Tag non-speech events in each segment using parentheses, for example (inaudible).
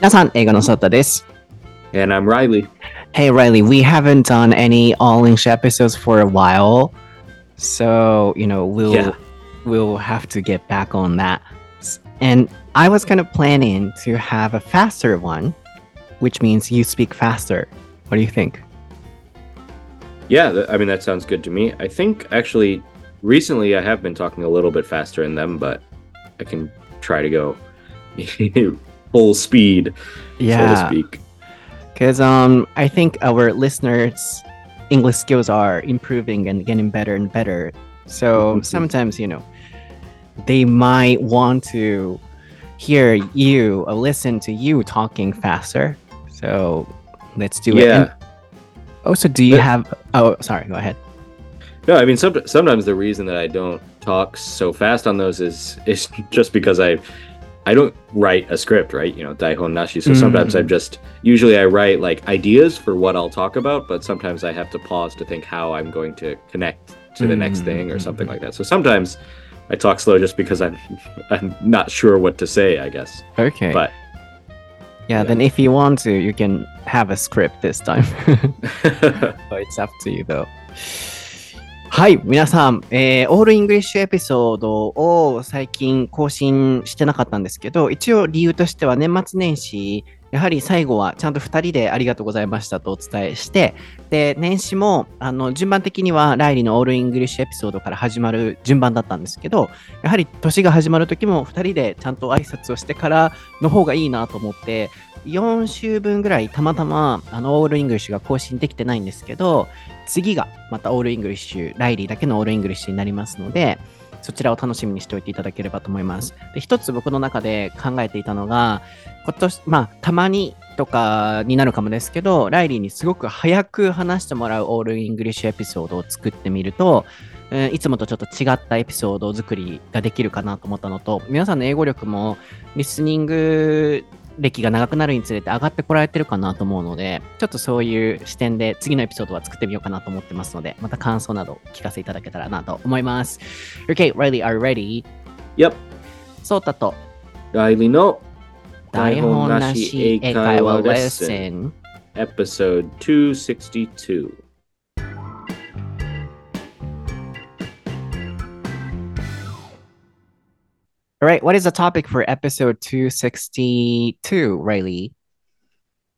Nathan, Ego this. And I'm Reilly. Hey, Reilly, we haven't done any All English episodes for a while. So, you know, we'll, yeah. we'll have to get back on that. And I was kind of planning to have a faster one, which means you speak faster. What do you think? Yeah, I mean, that sounds good to me. I think actually, recently I have been talking a little bit faster in them, but I can try to go (laughs) full speed, yeah. so to speak. Because um, I think our listeners' English skills are improving and getting better and better. So Mhm. sometimes, you know, they might want to hear you or listen to you talking faster. So let's do it. Yeah. And also, do you But- have? Oh, sorry. Go ahead. No, I mean, some, sometimes the reason that I don't talk so fast on those is is just because I I don't write a script, right? You know, daihon nashi. So sometimes Mm. I'm just usually I write like ideas for what I'll talk about, but sometimes I have to pause to think how I'm going to connect to the next thing or something Mm. like that. So sometimes I talk slow just because I'm (laughs) I'm not sure what to say, I guess. Okay. But yeah, then if you want to, you can have a script this time. (laughs) (laughs) It's up to you though. はい、皆さん、えーオールイングリッシュエピソードを最近更新してなかったんですけど、一応理由としては年末年始、やはり最後はちゃんと2人でありがとうございましたとお伝えして、で、年始もあの順番的にはライリーのオールイングリッシュエピソードから始まる順番だったんですけど、やはり年が始まる時も2人でちゃんと挨拶をしてからの方がいいなと思って、4週分ぐらいたまたまあのオールイングリッシュが更新できてないんですけど、次がまたオールイングリッシュ、ライリーだけのオールイングリッシュになりますので、そちらを楽しみにしておいていただければと思います。で、一つ僕の中で考えていたのが、今年、まあ、たまにとかになるかもですけど、ライリーにすごく早く話してもらうオールイングリッシュエピソードを作ってみると、えいつもとちょっと違ったエピソード作りができるかなと思ったのと、皆さんの英語力もリスニング歴が長くなるにつれて上がってこられてるかなと思うので、ちょっとそういう視点で次のエピソードは作ってみようかなと思ってますので、また感想など聞かせていただけたらなと思います。Okay, Riley, are you ready? yep. ソータと Riley no 台本なし英会話レッスン。episode 262. Alright, what is the topic for episode 262, Riley?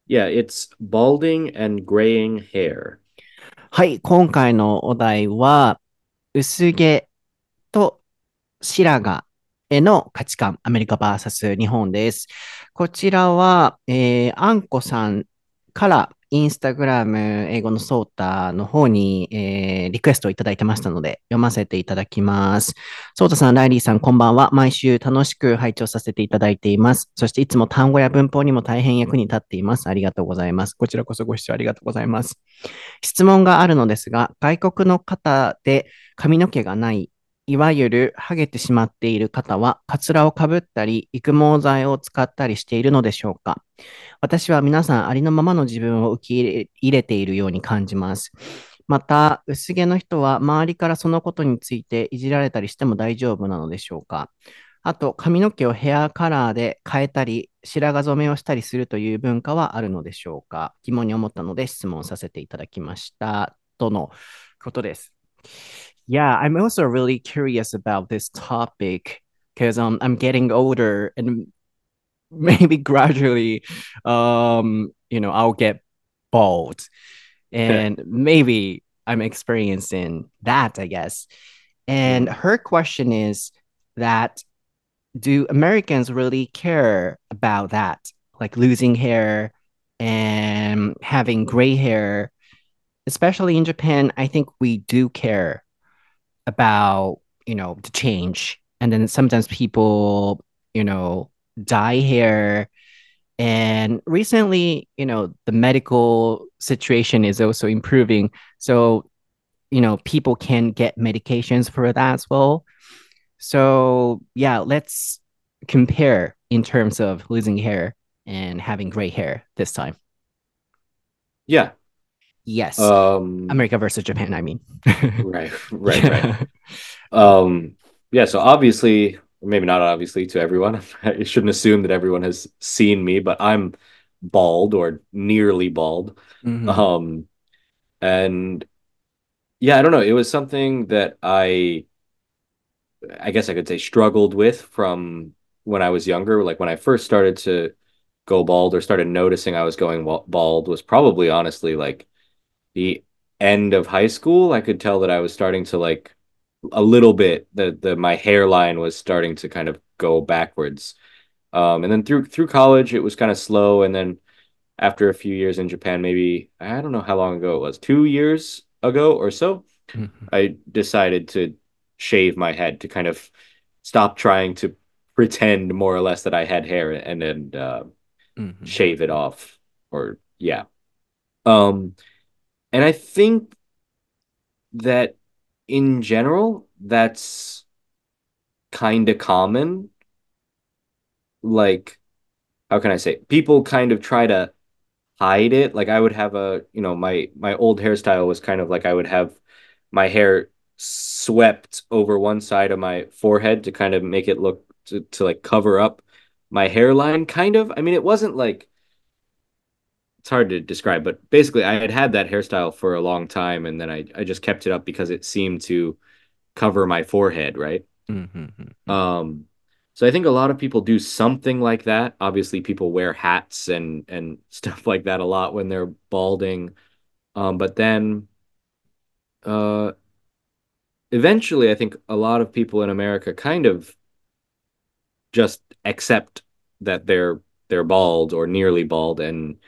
Yeah, it's balding and graying hair. はい、今回のお題は、薄毛と白髪への価値観、アメリカ VS 日本です。こちらは、えー、あんこさんからインスタグラム英語のソータの方に、えーリクエストをいただいてましたので、読ませていただきます。ソータさん、ライリーさん、こんばんは。毎週楽しく拝聴させていただいています。そしていつも単語や文法にも大変役に立っています。ありがとうございます。こちらこそご視聴ありがとうございます。質問があるのですが、外国の方で髪の毛がない、いわゆるハゲてしまっている方は、カツラをかぶったり、育毛剤を使ったりしているのでしょうか私は皆さんありのままの自分を受け入れているように感じます。また、薄毛の人は周りからそのことについていじられたりしても大丈夫なのでしょうかあと、髪の毛をヘアカラーで変えたり、白髪染めをしたりするという文化はあるのでしょうか疑問に思ったので質問させていただきました。とのことです。Yeah, I'm also really curious about this topic because um, I'm getting older and (laughs) maybe gradually, um, you know, I'll get bald. And maybe I'm experiencing that, I guess. And her question is that do Americans really care about that? Like losing hair and having gray hair, especially in Japan, I think we do care about, you know, the change. And then sometimes people, you know, dye hair. And recently, you know, the medical situation is also improving. So, you know, people can get medications for that as well. So, yeah, let's compare in terms of losing hair and having gray hair this time. Yeah. Yes. Um America versus Japan, I mean. (laughs) right, right, right. Um yeah, so obviously maybe not obviously to everyone. (laughs) I shouldn't assume that everyone has seen me, but I'm bald or nearly bald. Mhm. Um, and yeah, I don't know. It was something that I, I guess I could say struggled with from when I was younger. Like when I first started to go bald or started noticing I was going bald was probably honestly like the end of high school. I could tell that I was starting to like a little bit the the my hairline was starting to kind of go backwards. Um, and then through through college it was kind of slow, and then after a few years in Japan, maybe I don't know how long ago it was, two years ago or so, Mhm. I decided to shave my head to kind of stop trying to pretend more or less that I had hair and then uh, Mhm. shave it off. Or yeah. Um, and I think that in general, that's kind of common. Like, how can I say? People kind of try to hide it. Like I would have a, you know, my my old hairstyle was kind of like I would have my hair swept over one side of my forehead to kind of make it look to, to like cover up my hairline kind of. I mean, it wasn't like it's hard to describe, but basically I had had that hairstyle for a long time and then I I just kept it up because it seemed to cover my forehead, right? Mhm. Mhm. Um, so I think a lot of people do something like that. Obviously, people wear hats and and (laughs) stuff like that a lot when they're balding. Um, but then uh, eventually, I think a lot of people in America kind of just accept that they're they're bald or nearly bald, and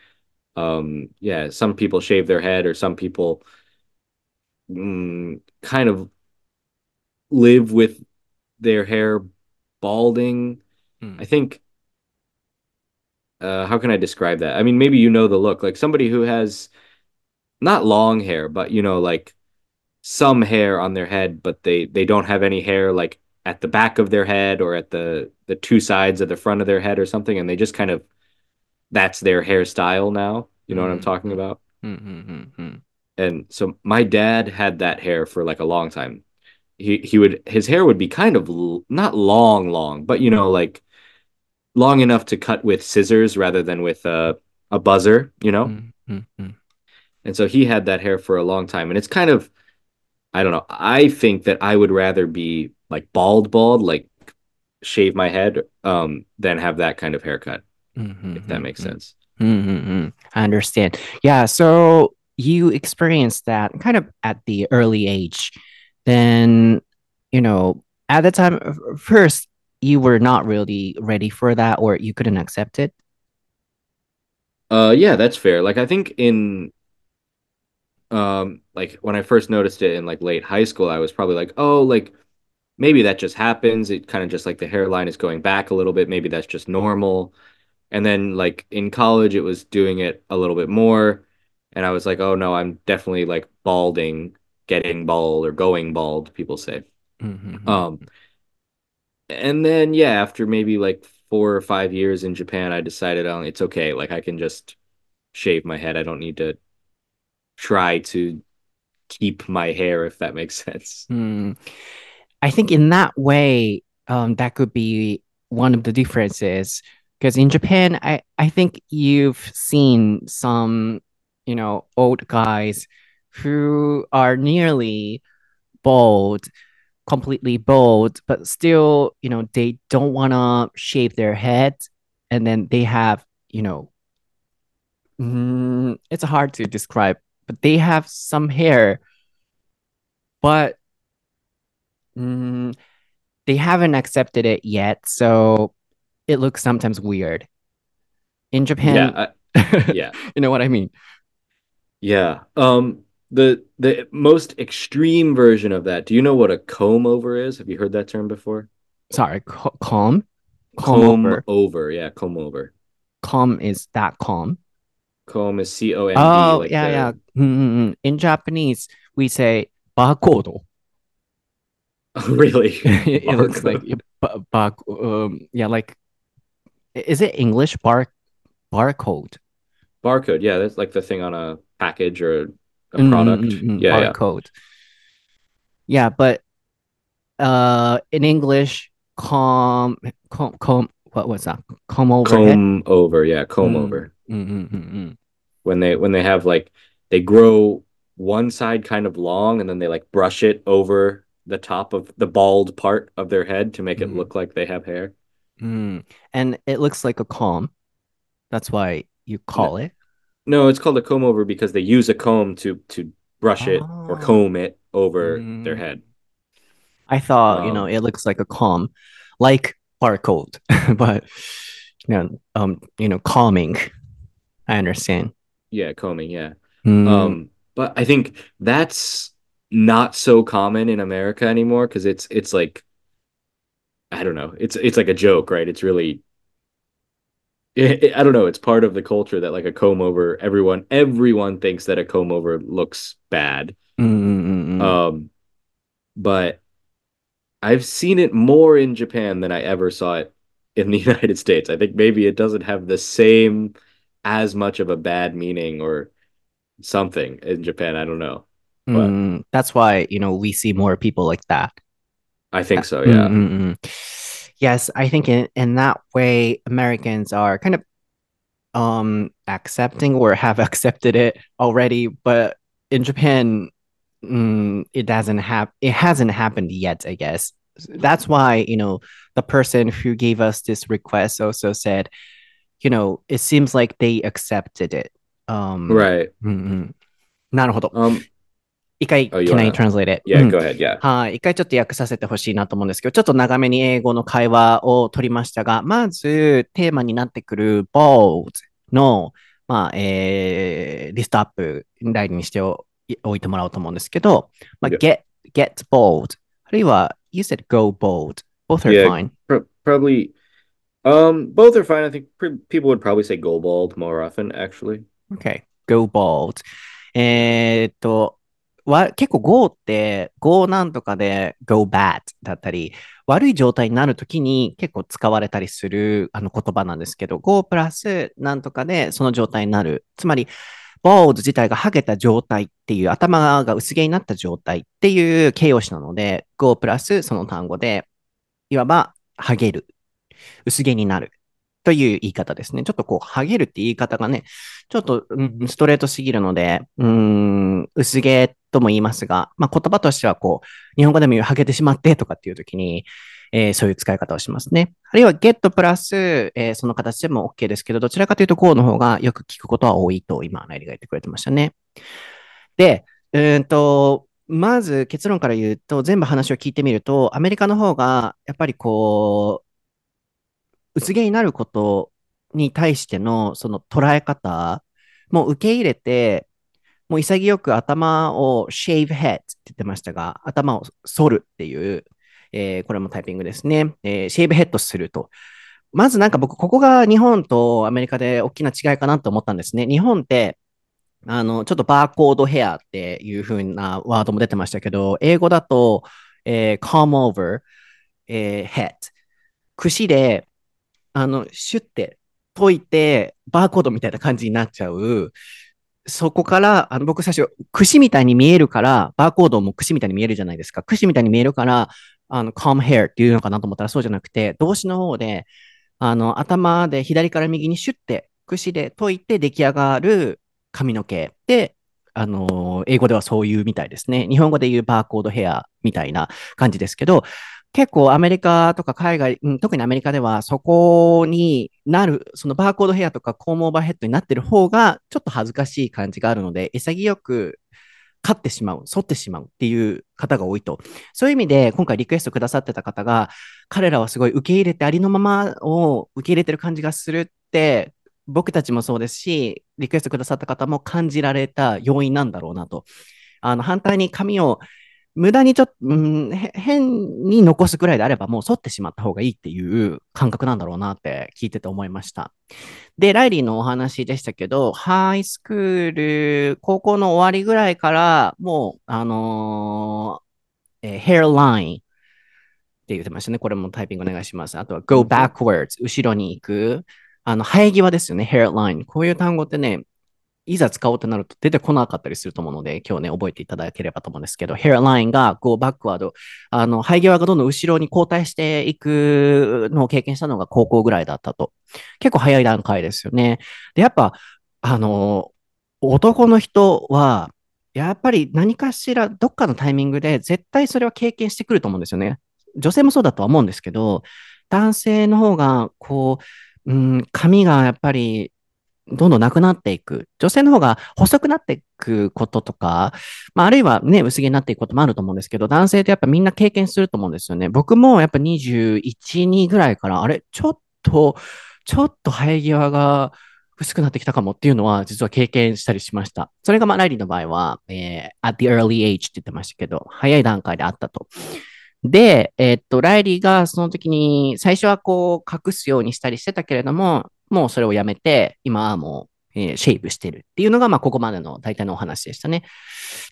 um, yeah, some people shave their head, or some people mm, kind of live with their hair balding. I Mm. think uh, how can I describe that? I mean, maybe you know the look, like somebody who has not long hair, but you know, like some hair on their head, but they they don't have any hair like at the back of their head or at the the two sides of the front of their head or something, and they just kind of that's their hairstyle now. You know what I'm Mhm. talking about? Mhm. Mhm. And so my dad had that hair for like a long time. He he would his hair would be kind of l- not long, long, but you know, like long enough to cut with scissors rather than with a a buzzer, you know? Mhm. Mhm. And so he had that hair for a long time. And it's kind of, I don't know. I think that I would rather be like bald, bald, like shave my head, um, than have that kind of haircut, if that makes Mhm. sense. Mhm. I understand. Yeah, so you experienced that kind of at the early age. Then, you know, at the time, first, you were not really ready for that or you couldn't accept it. Uh, yeah, that's fair. Like I think in um like when I first noticed it in like late high school, I was probably like, oh, like maybe that just happens. It kind of just like the hairline is going back a little bit. Maybe that's just normal. And then like in college, it was doing it a little bit more. And I was like, oh no, I'm definitely like balding, getting bald or going bald, people say. Mhm. Um, and then yeah, after maybe like four or five years in Japan, I decided, oh, it's okay. Like I can just shave my head. I don't need to try to keep my hair, if that makes sense. Mm. I think in that way, um, that could be one of the differences. Because in Japan, I, I think you've seen some, you know, old guys who are nearly bald, completely bald, but still, you know, they don't want to shave their head. And then they have, you know, mm, it's hard to describe, but they have some hair, but mm, they haven't accepted it yet, so it looks sometimes weird. In Yeah, Japan, I, (laughs) yeah. you know what I mean? Yeah. Um, the the most extreme version of that. Do you know what a comb over is? Have you heard that term before? Sorry, ca- calm, calm Comb over. over. Yeah, comb over. Calm is that calm. Comb is C O M Oh, like yeah, yeah. the Mm, mm, mm. In Japanese, we say barcode. (laughs) really (laughs) It looks like barcode. ba- um, yeah, like is it English bar barcode? Barcode, yeah, that's like the thing on a package or a mm-hmm, product. Mm-hmm, mm-hmm. yeah, barcode. Yeah. yeah, but uh, in English, com com com what was that? Comb over. Comb over, yeah, comb mm-hmm, over. Mm-hmm, mm-hmm, when they when they have like they grow one side kind of long and then they like brush it over the top of the bald part of their head to make it look like they have hair. Mm. And it looks like a comb. That's why you call no, it. No, it's called a comb over because they use a comb to to brush oh. it or oh. comb it over mm. their head. I thought, um, you know, um, it looks like a comb, like barcode, (laughs) but you know, um, you know, calming. I understand. Yeah, combing, yeah. Mm. Um, but I think that's not so common in America anymore because it's it's like I don't know. It's it's like a joke, right? It's really it, it, I don't know. It's part of the culture that like a comb over, everyone everyone thinks that a comb over looks bad. Mm-hmm. Um, but I've seen it more in Japan than I ever saw it in the (laughs) United States. I think maybe it doesn't have the same as much of a bad meaning or something in Japan. I don't know. Mm, that's why you know we see more people like that I think so, うん yeah. うんうん Yes, I think in, in that way, Americans are kind of um accepting or have (laughs) accepted it already, but in Japan, mm, it doesn't have it hasn't happened yet, I guess. That's why, you know, the person who gave us this request also said, you know, it seems like they accepted it. Um, Right. うんうんなるほど。 Um, 一回、Oh, can I translate it? yeah, うん go ahead. Yeah. はい。一回ちょっと訳させてほしいなと思うんですけど、ちょっと長めに英語の会話を取りましたが、まずテーマになってくる bold の、まあ、えーリストアップラインにしておおいてもらおうと思うんですけど、まあ、get, get bold。あるいは、you said go bold. Both are Yeah. fine. Pro- probably um both are fine. I think pr- people would probably say go bald more often actually. Okay. go bold. えーっと、わ、結構 go って、go なんとかで go bad だったり、悪い状態になるときに結構使われたりするあの言葉なんですけど、go プラスなんとかでその状態になる。つまり、bald 自体がハゲた状態っていう、頭が薄毛になった状態っていう形容詞なので、go プラスその単語で、いわば、ハゲる。薄毛になる。という言い方ですね。ちょっとこう、ハゲるって言い方がね、ちょっと、うんストレートすぎるので、うん、薄毛とも言いますが、まあ、言葉としてはこう、日本語でも言う、ハゲてしまってとかっていう時に、えーそういう使い方をしますね。あるいは get プラス、えーその形でも OK ですけど、どちらかというと go の方がよく聞くことは多いと今、ライリが言ってくれてましたね。で、うんと、まず結論から言うと、全部話を聞いてみると、アメリカの方が、やっぱりこう、薄毛になることに対してのその捉え方、も受け入れて、もう潔く頭を shave head って言ってましたが、頭を剃るっていう、えーこれもタイピングですね。えー、シェイブヘッドすると。まずなんか僕、ここが日本とアメリカで大きな違いかなと思ったんですね。日本って、あの、ちょっとバーコードヘアっていう風なワードも出てましたけど、英語だと、えー comb over、えー head。櫛で、あの、シュッて解いて、バーコードみたいな感じになっちゃう。そこから、あの、僕最初、櫛みたいに見えるから、バーコードも櫛みたいに見えるじゃないですか。櫛みたいに見えるから、あの、calm hair っていうのかなと思ったらそうじゃなくて、動詞の方で、あの、頭で左から右にシュッて、櫛で解いて出来上がる髪の毛で、あの、英語ではそういうみたいですね。日本語で言うバーコードヘアみたいな感じですけど、結構アメリカとか海外、うん特にアメリカではそこになる、そのバーコードヘアとかコームオーバーヘッドになってる方がちょっと恥ずかしい感じがあるので、潔く刈ってしまう、剃ってしまうっていう方が多いと。そういう意味で今回リクエストくださってた方が、彼らはすごい受け入れてありのままを受け入れてる感じがするって、僕たちもそうですし、リクエストくださった方も感じられた要因なんだろうなと。あの、反対に髪を無駄にちょっと、うん、変に残すくらいであればもう剃ってしまった方がいいっていう感覚なんだろうなって聞いてて思いました。で、ライリーのお話でしたけど、ハイスクール、高校の終わりぐらいから、もう、あのーえー、ヘアラインって言ってましたね。これもタイピングお願いします。あとは go backwards、後ろに行く。あの、生え際ですよね、ヘアライン。こういう単語ってね、いざ使おうとなると出てこなかったりすると思うので、今日ね、覚えていただければと思うんですけど、ヘアラインがこうバックワード、あの、生え際がどんどん後ろに後退していくのを経験したのが高校ぐらいだったと。結構早い段階ですよね。で、やっぱ、あの、男の人は、やっぱり何かしらどっかのタイミングで絶対それは経験してくると思うんですよね。女性もそうだとは思うんですけど、男性の方が、こう、うん、髪がやっぱりどんどんなくなっていく。女性の方が細くなっていくこととか、まあ、あるいはね、薄毛になっていくこともあると思うんですけど、男性ってやっぱみんな経験すると思うんですよね。僕もやっぱ21、2ぐらいから、あれ、ちょっと、ちょっと生え際が薄くなってきたかもっていうのは、実は経験したりしました。それがまあ、ライリーの場合は、えー、at the early age って言ってましたけど、早い段階であったと。で、えー、っと、ライリーがその時に、最初はこう、隠すようにしたりしてたけれども、もうそれをやめて、今はもう、えー、シェイブしてるっていうのが、まあ、ここまでの大体のお話でしたね。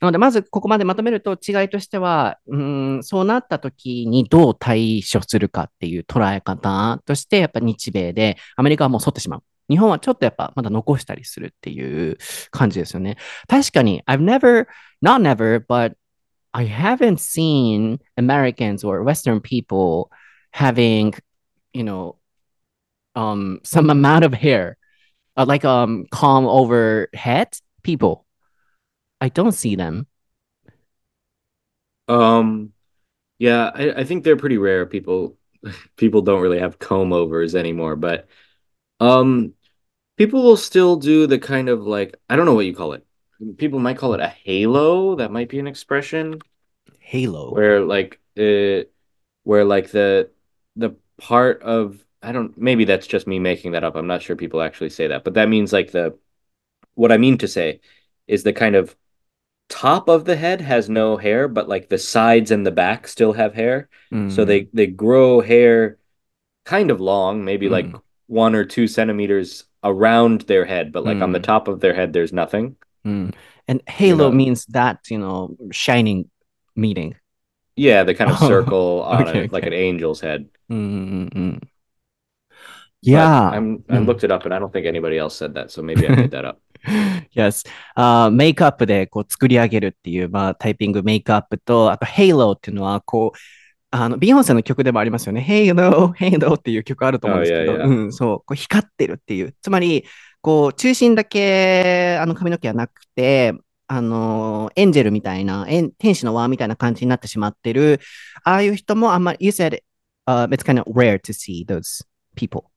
なので、まずここまでまとめると違いとしては、うん、そうなった時にどう対処するかっていう捉え方として、やっぱ日米で、アメリカはもう沿ってしまう。日本はちょっとやっぱまだ残したりするっていう感じですよね。確かに、I've never, not never, but I haven't seen Americans or Western people having, you know, um some amount of hair, uh, like um calm overhead people. I don't see them. Um, yeah, I, I think they're pretty rare. People (laughs) people don't really have comb overs anymore, but um, people will still do the kind of like I don't know what you call it. People might call it a halo. That might be an expression. Halo. Where like it, uh, where like the the part of I don't maybe that's just me making that up. I'm not sure people actually say that, but that means like the what I mean to say is the kind of top of the head has no hair, but like the sides and the back still have hair. Mm. So they they grow hair kind of long, maybe mm. like one or two centimeters around their head, but like mm. on the mm. top of their head, there's nothing. Mm. And halo you know? means that you know shining meaning. Yeah, the kind of (laughs) circle on okay, a, okay. like an angel's head. Mm-hmm. Yeah. I'm I looked it up and I don't think anybody else said that, so maybe I made that up. (laughs) yes. あメイクアップでこう作り上げるっていう、まあ、タイピングメイクアップと、あと Halo っていうのは、こう、あの、ビヨンセの曲でもありますよね。Halo, Halo っていう曲あると思うんですけど、うん、そう、こう光ってるっていう。つまり、こう、中心だけ、あの、髪の毛はなくて、あの、エンジェルみたいな、天使の輪みたいな感じになってしまってる、ああいう人もあんまり、you said、uh, it's kind of rare to see those people.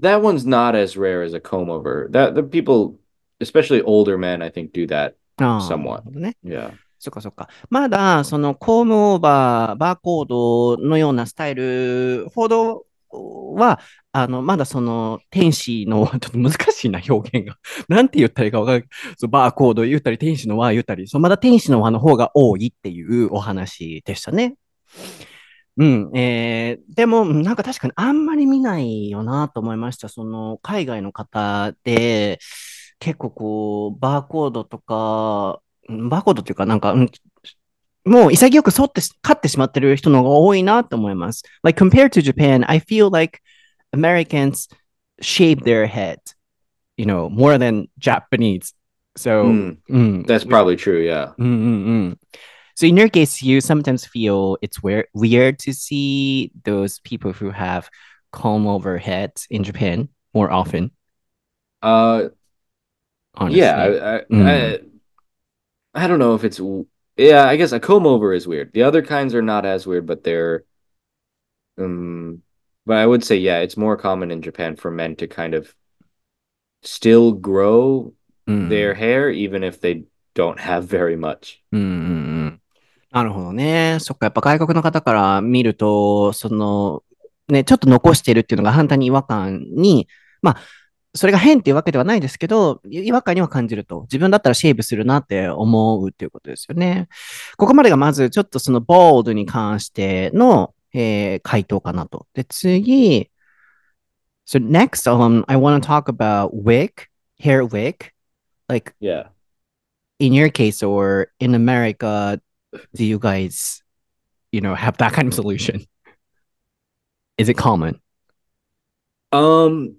That one's not as rare as a comb over. That the people, especially older men, I think do that somewhat. ね。Yeah. そっかそっか。まだ、その、コームオーバー、バーコードのようなスタイルほどは、あの、まだその、天使の、ちょっと難しいな、表現が。(laughs) なんて言ったらいいか分からない。そうバーコード言ったり、天使の輪言ったり、そうまだ天使の輪の方が多いっていうお話でしたね。うん、えー、でも、なんか確かにあんまり見ないよなと思いました。その、海外の方で、結構こう、バーコードとか、バーコードっていうか、なんか、うん、もう潔く沿って、勝ってしまってる人の方が多いなと思います。Like, compared to Japan, I feel like Americans shave their head, you know, more than Japanese. So, mm, mm, that's probably true, yeah. Mm, mm, mm. So in your case, you sometimes feel it's weird, weird to see those people who have comb over heads in Japan more often. Uh, Honestly. yeah, I, I, mm. I, I don't know if it's yeah. I guess a comb over is weird. The other kinds are not as weird, but they're um. But I would say yeah, it's more common in Japan for men to kind of still grow mm. their hair even if they don't have very much. Mm. なるほどね。そっか、やっぱ外国の方から見ると、その、ね、ちょっと残してるっていうのが反対に違和感に、まあ、それが変っていうわけではないですけど、違和感には感じると。自分だったらシェイブするなって思うっていうことですよね。ここまでがまずちょっとそのボールに関しての、えー、回答かなと。で、次。So next, um, I want to talk about wig, hair wig. Like, yeah. In your case or in America, do you guys, you know, have that kind of solution? Is it common? Um,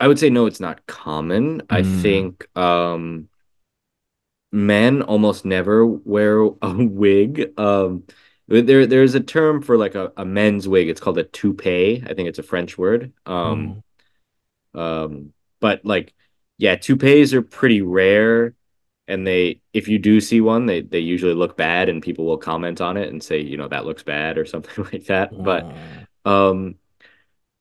I would say no, it's not common. Mm. I think um men almost never wear (laughs) a wig. Um, there there's a term for like a, a men's wig. It's called a toupee. I think it's a French word. Um, Oh. um, but like, yeah, toupees are pretty rare, and they if you do see one they they usually look bad and people will comment on it and say you know that looks bad or (laughs) something like that but mm. um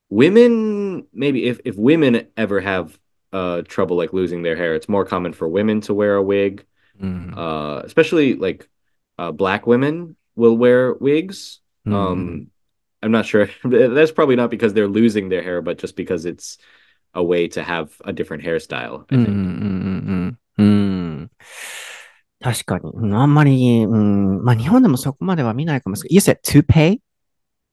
women maybe if if women ever have uh trouble like losing their hair it's more common for women to wear a wig mm. uh especially like uh black women will wear wigs mm. um mm-hmm. i'm not sure (laughs) that's probably not because they're losing their hair but just because it's a way to have a different hairstyle i think mm-hmm. mm-hmm 確かに。うんあんまり、うん、まあ日本でもそこまでは見ないかもしれない。You said toupee?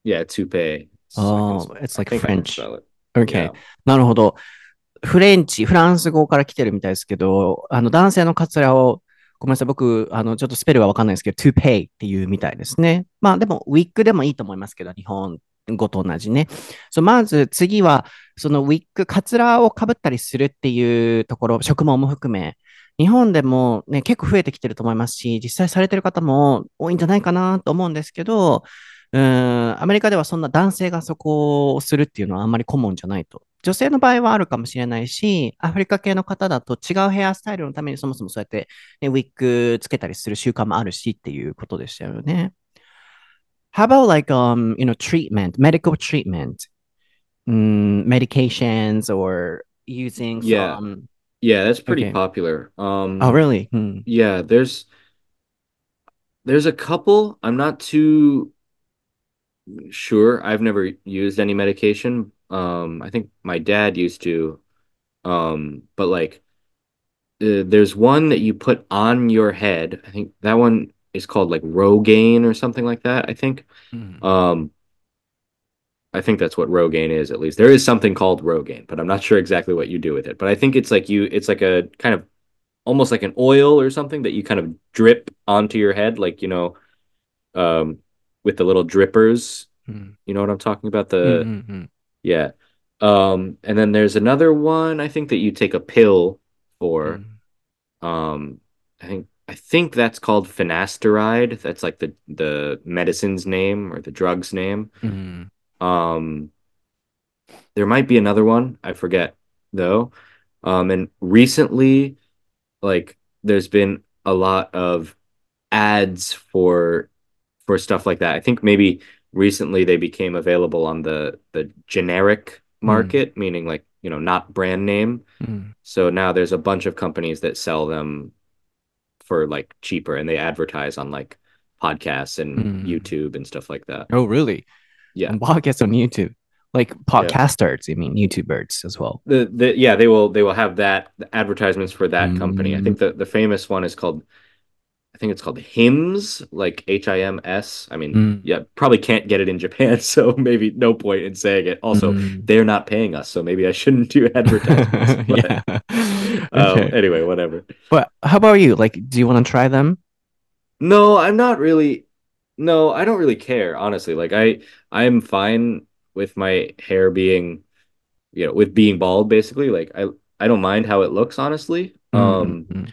Yeah, toupee. It's- I can Oh, it's I like think I can French. spell it. Okay. Yeah. なるほど。フレンチ、フランス語から来てるみたいですけど、あの男性のカツラを、ごめんなさい、僕、あの、ちょっとスペルはわかんないですけど、to pay っていうみたいですね。まあでも、ウィッグでもいいと思いますけど、日本語と同じね。そうまず次は、そのウィッグ、カツラをかぶったりするっていうところ、植毛も含め、日本でもね、結構増えてきてると思いますし、実際されてる方も多いんじゃないかなと思うんですけど、うーん、アメリカではそんな男性がそこをするっていうのはあんまりコモンじゃないと。女性の場合はあるかもしれないし、アフリカ系の方だと違うヘアスタイルのためにそもそもそうやって、ね、ウィッグつけたりする習慣もあるしっていうことでしたよね。How about like, um, you know, treatment, medical treatment, mm, medications or using some... Yeah, that's pretty Okay. popular. Um, Oh, really? Hmm. yeah, there's there's a couple. I'm not too sure. I've never used any medication. Um, I think my dad used to. Um, but like uh, there's one that you put on your head. I think that one is called like Rogaine or something like that, I think. Hmm. Um, I think that's what Rogaine is at least. There is something called Rogaine, but I'm not sure exactly what you do with it. But I think it's like you it's like a kind of almost like an oil or something that you kind of drip onto your head like, you know, um with the little drippers. Hmm. You know what I'm talking about? The Hmm, hmm, hmm. yeah. Um and then there's another one I think that you take a pill for. Hmm. Um I think I think that's called finasteride. That's like the the medicine's name or the drug's name. Hmm. Um, there might be another one, I forget though. Um, and recently, like there's been a lot of ads for for stuff like that. I think maybe recently they became available on the the generic market, meaning like, you know, not brand name. Hmm. So now there's a bunch of companies that sell them for like cheaper and they advertise on like podcasts and Mm. YouTube and stuff like that. Oh, really? Yeah. And podcasts on YouTube. Like podcasters, I mean, YouTubers as well. the the yeah they will they will have that advertisements for that company. I Mm. think the the famous one is called I think it's called Hims like H I M S. I mean Mm. yeah probably can't get it in Japan (laughs) so maybe no point in saying it. Also Mm. they're not paying us so maybe I shouldn't do (laughs) advertisements. yeah. um, okay. anyway whatever. But how about you? Like, do you want to try them? No, I'm not really. No, I don't really care, honestly. Like I, I'm fine with my hair being, you know, with being bald, basically. Like I, I don't mind how it looks, honestly. Um, Mm,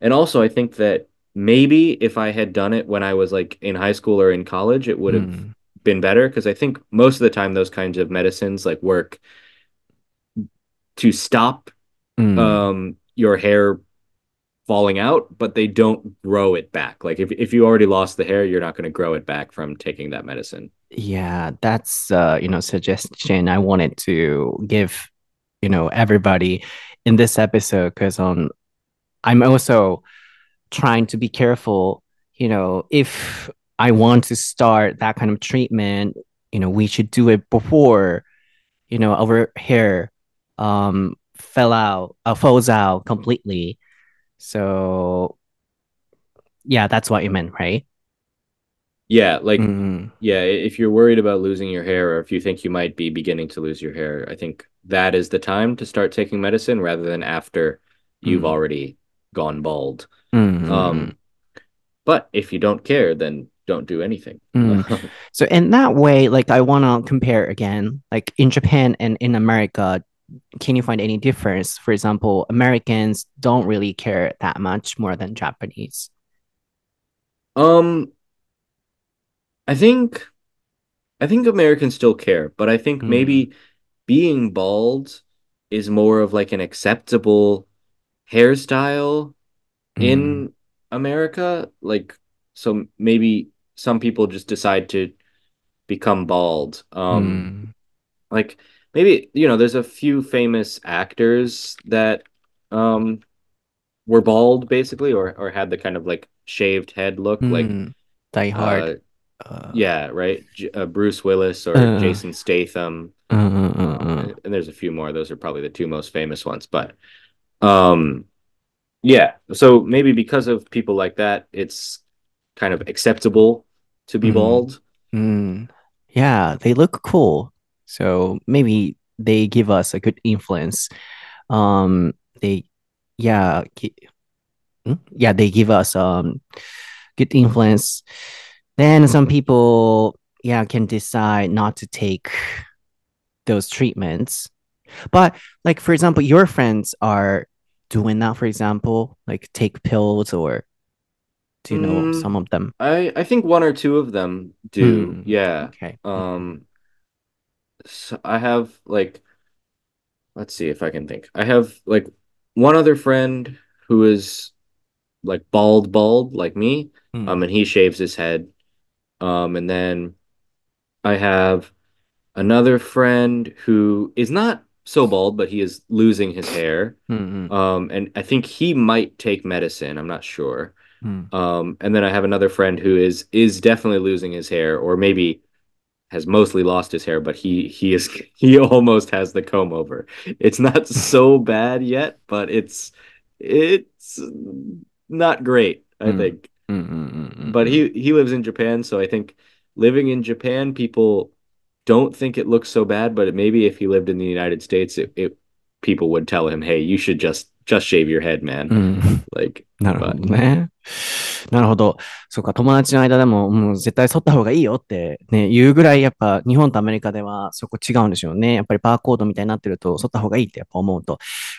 and also I think that maybe if I had done it when I was like in high school or in college, it would have mm, been better because I think most of the time those kinds of medicines like work to stop mm. um your hair falling out, but they don't grow it back. Like if if you already lost the hair, you're not going to grow it back from taking that medicine. Yeah, that's uh, you know, suggestion I wanted to give, you know, everybody in this episode because um I'm also trying to be careful, you know, if I want to start that kind of treatment, you know, we should do it before, you know, our hair um fell out, uh, falls out completely. So yeah, that's what you meant, right? Yeah, like Mm, yeah, if you're worried about losing your hair or if you think you might be beginning to lose your hair, I think that is the time to start taking medicine rather than after you've Mm. already gone bald. mm, mm, Um but if you don't care, then don't do anything. Mm. (laughs) So in that way, like I want to compare again, like in Japan and in America, can you find any difference? For example, Americans don't really care that much more than Japanese. Um, I think I think Americans still care, but I think Mm. maybe being bald is more of like an acceptable hairstyle in America. Like, so maybe some people just decide to become bald. Um, like maybe you know there's a few famous actors that um were bald basically or or had the kind of like shaved head look mm, like Die uh, Hard. Uh, uh, yeah, right. J- uh, Bruce Willis or uh. Jason Statham. Uh, and, and there's a few more. Those are probably the two most famous ones, but um yeah, so maybe because of people like that it's kind of acceptable to be mm. bald. Mm. Yeah, they look cool. So maybe they give us a good influence. Um, they, yeah, hmm? yeah, they give us um good influence. Then some people, yeah, can decide not to take those treatments. But like for example, your friends are doing that, for example, like take pills or do you know Mm. some of them? I I think one or two of them do. Hmm. Yeah. Okay. Um, I have like, let's see if I can think. I have like one other friend who is like bald, bald like me. Hmm. Um, and he shaves his head. Um, and then I have another friend who is not so bald, but he is losing his hair. Hmm, hmm, Um, and I think he might take medicine. I'm not sure. hmm. Um, and then I have another friend who is is definitely losing his hair, or maybe has mostly lost his hair, but he he is (laughs) he almost has the comb over. It's not so bad yet, but it's it's not great, I Mm. think. Mm, mm, mm, mm, But he he lives in Japan, so I think living in Japan, people don't think it looks so bad, but maybe if he lived in the United States, it, it people would tell him, "Hey, you should just just shave your head, man." うん。Like, (laughs) なるほどね。なるほど。そうか、友達の間でも、もう絶対剃った方がいいよってね、言うぐらい、やっぱ日本とアメリカではそこ違うんでしょうね。やっぱりバーコードみたいになってると、剃った方がいいってやっぱ思うと。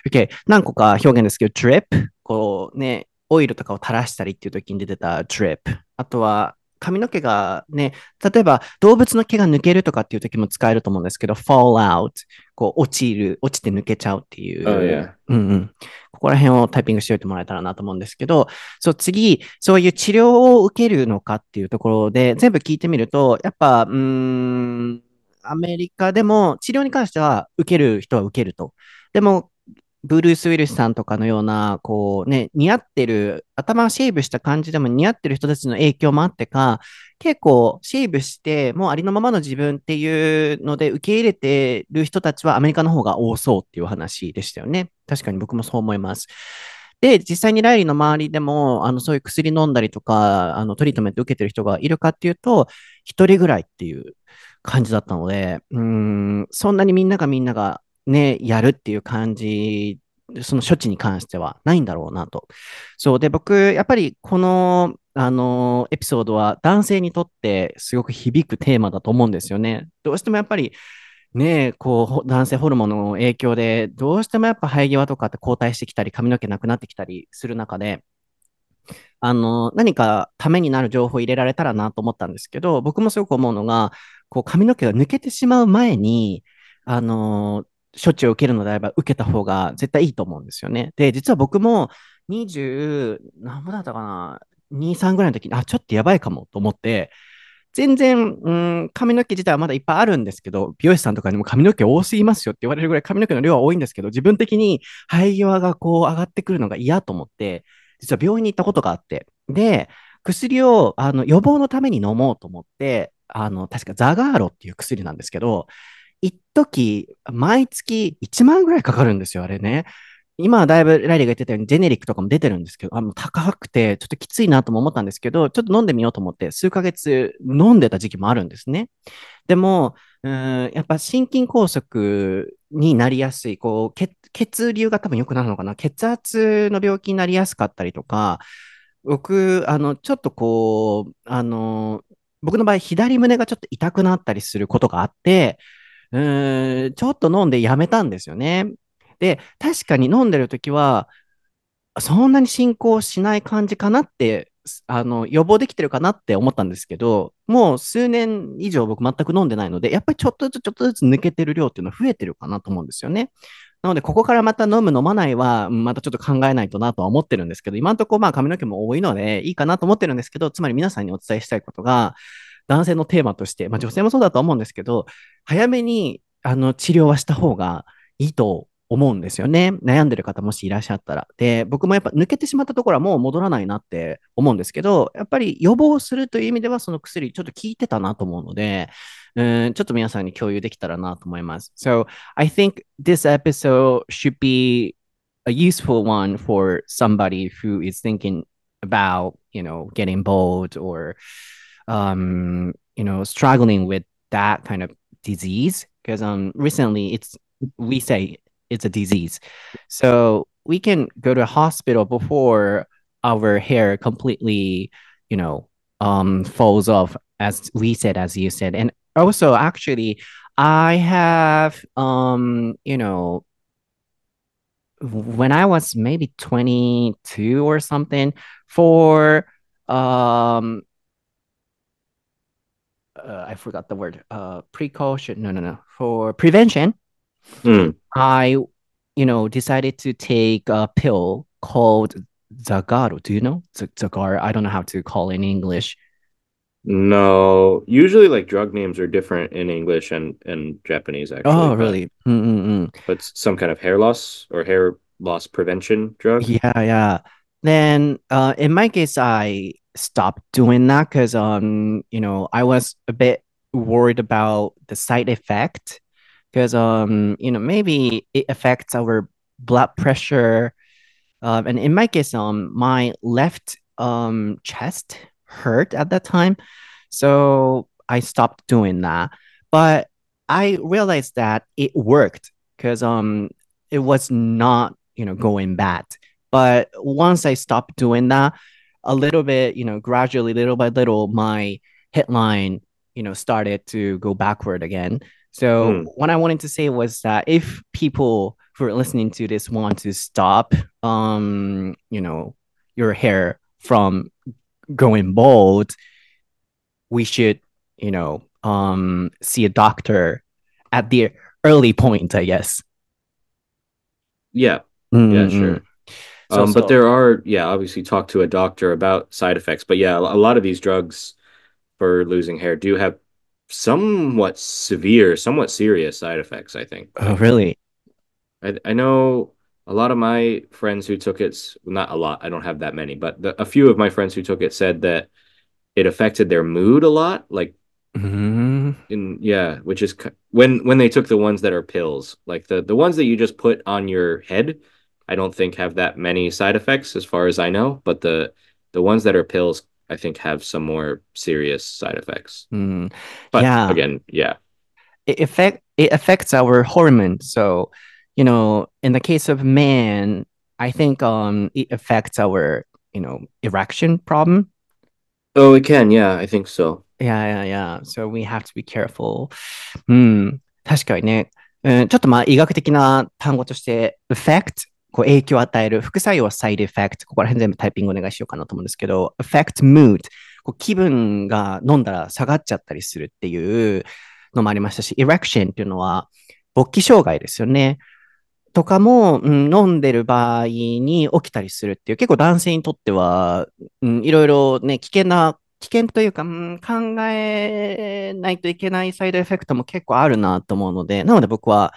OK、何個か表現ですけど、drip、こうね、オイルとかを垂らしたりっていう時に出てた drip。あとは、髪の毛がね、例えば動物の毛が抜けるとかっていう時も使えると思うんですけど、fall out、こう落ちる、落ちて抜けちゃうっていう。oh yeah, うんうん。ここら辺をタイピングしておいてもらえたらなと思うんですけど、そう、次、そういう治療を受けるのかっていうところで、全部聞いてみると、やっぱ、うーん、アメリカでも治療に関しては受ける人は受けると。でも、ブルース・ウィルスさんとかのような、こうね、似合ってる、頭シェイブした感じでも似合ってる人たちの影響もあってか、結構シェイブして、もうありのままの自分っていうので受け入れてる人たちはアメリカの方が多そうっていう話でしたよね。確かに僕もそう思います。で、実際にライリーの周りでも、あの、そういう薬飲んだりとか、あの、トリートメント受けてる人がいるかっていうと、一人ぐらいっていう感じだったので、うん、そんなにみんながみんながね、やるっていう感じ、その処置に関してはないんだろうなと。そう。で、僕、やっぱりこの、あの、エピソードは男性にとってすごく響くテーマだと思うんですよね。どうしてもやっぱり、ねえ、こう、男性ホルモンの影響で、どうしてもやっぱ生え際とかって後退してきたり、髪の毛なくなってきたりする中で、あの、何かためになる情報を入れられたらなと思ったんですけど、僕もすごく思うのが、こう、髪の毛が抜けてしまう前に、あの、処置を受けるのであれば受けた方が絶対いいと思うんですよね。で、実は僕も20、何ぼだったかな ?2、3ぐらいの時に、あ、ちょっとやばいかもと思って、全然、うん、髪の毛自体はまだいっぱいあるんですけど、美容師さんとかにも髪の毛多すぎますよって言われるぐらい髪の毛の量は多いんですけど、自分的に生え際がこう上がってくるのが嫌と思って、実は病院に行ったことがあって、で、薬をあの予防のために飲もうと思って、あの、確かザガーロっていう薬なんですけど、一時、毎月1万ぐらいかかるんですよ、あれね。今はだいぶライリーが言ってたようにジェネリックとかも出てるんですけど、あの高くてちょっときついなとも思ったんですけど、ちょっと飲んでみようと思って数ヶ月飲んでた時期もあるんですね。でも、うんやっぱ心筋梗塞になりやすい、こう血、血流が多分良くなるのかな。血圧の病気になりやすかったりとか、僕、あの、ちょっとこう、あの、僕の場合、左胸がちょっと痛くなったりすることがあって、ちょっと飲んでやめたんですよね。で、確かに飲んでる時は、そんなに進行しない感じかなって、あの、予防できてるかなって思ったんですけど、もう数年以上僕全く飲んでないので、やっぱりちょっとずつちょっとずつ抜けてる量っていうのは増えてるかなと思うんですよね。なので、ここからまた飲む飲まないは、またちょっと考えないとなとは思ってるんですけど、今のところまあ髪の毛も多いのでいいかなと思ってるんですけど、つまり皆さんにお伝えしたいことが、男性のテーマとして、まあ女性もそうだと思うんですけど、早めにあの治療はした方がいいと思うんですよね。悩んでる方もしいらっしゃったら。で、僕もやっぱ抜けてしまったところはもう戻らないなって思うんですけど、やっぱり予防するという意味ではその薬ちょっと効いてたなと思うので、うん、ちょっと皆さんに共有できたらなと思います。So, I think this episode should be a useful one for somebody who is thinking about, you know, getting bold or, um, you know, struggling with that kind of disease. Because um, recently it's, we say it's a disease. So we can go to hospital before our hair completely, you know, um, falls off, as we said, as you said. And also, actually, I have, um, you know, when I was maybe 22 or something for um uh, I forgot the word uh precaution no no no for prevention Hmm. I you know decided to take a pill called Zagallo do you know Z- Zagar I don't know how to call it in English No, usually like drug names are different in English and and Japanese actually. oh but- really Mm-mm-mm. But some kind of hair loss or hair loss prevention drug. Yeah, yeah. Then uh in my case I stopped doing that because um you know I was a bit worried about the side effect because um you know maybe it affects our blood pressure um and in my case um my left um chest hurt at that time so I stopped doing that. But I realized that it worked because um it was not you know going bad. But once I stopped doing that a little bit you know gradually little by little my headline you know started to go backward again so Hmm. what I wanted to say was that if people who are listening to this want to stop um you know your hair from going bald we should you know um see a doctor at the early point I guess Yeah, Mm, yeah, mm, sure. So- Um, but there are, yeah, obviously talk to a doctor about side effects. But yeah, a lot of these drugs for losing hair do have somewhat severe, somewhat serious side effects, I think. Oh, really? I I know a lot of my friends who took it, s- not a lot, I don't have that many, but the, a few of my friends who took it said that it affected their mood a lot. Like Mm, in yeah, which is when when they took the ones that are pills, like the the ones that you just put on your head, I don't think have that many side effects as far as I know, but the the ones that are pills, I think have some more serious side effects. mm. But Yeah. again, yeah. It affect it affects our hormone. So, you know, in the case of man, I think um it affects our, you know, erection problem. Oh, it can, yeah, I think so. Yeah, yeah, yeah. So we have to be careful. うん。確かにね。うん、ちょっとまあ医学的な単語として、effect、 こう影響を与える、副作用は side effect、ここら辺全部タイピングお願いしようかなと思うんですけど、affect mood、こう気分が飲んだら下がっちゃったりするっていうのもありましたし、erection っていうのは勃起障害ですよね。とかも、うん、飲んでる場合に起きたりするっていう、結構男性にとっては、うん、いろいろね、危険な、危険というか、うん、考えないといけないサイドエフェクトも結構あるなと思うので、なので僕は、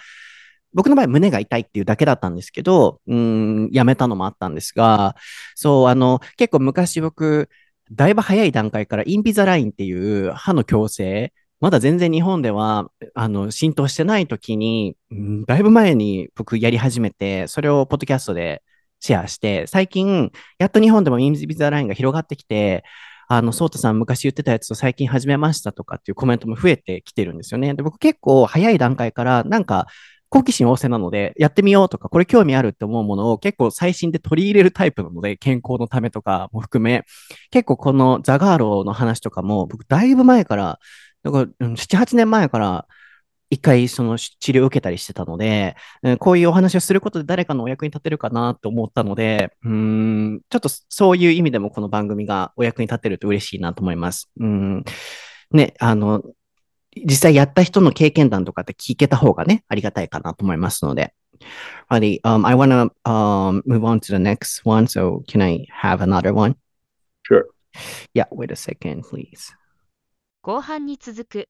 僕の場合胸が痛いっていうだけだったんですけど、うん、やめたのもあったんですが、そう、あの、結構昔僕、だいぶ早い段階からインビザラインっていう歯の矯正、まだ全然日本では、あの、浸透してない時に、うんだいぶ前に僕やり始めて、それをポッドキャストでシェアして、最近、やっと日本でもインビザラインが広がってきて、あの、ソータさん昔言ってたやつを最近始めましたとかっていうコメントも増えてきてるんですよね。で、僕結構早い段階から、なんか、好奇心旺盛なので、やってみようとか、これ興味あるって思うものを結構最新で取り入れるタイプなので、健康のためとかも含め、結構このザガーローの話とかも、僕だいぶ前から、だから、7、8年前から一回その治療を受けたりしてたので、こういうお話をすることで誰かのお役に立てるかなと思ったので、うん、ちょっとそういう意味でもこの番組がお役に立てると嬉しいなと思います。うん、ね、あの、実際やった人の経験談とかって聞けた方がね、ありがたいかなと思いますので。Alrighty, um, I want to um, move on to the next one. So can I have another one? Sure. Yeah, wait a second, please. 後半に続く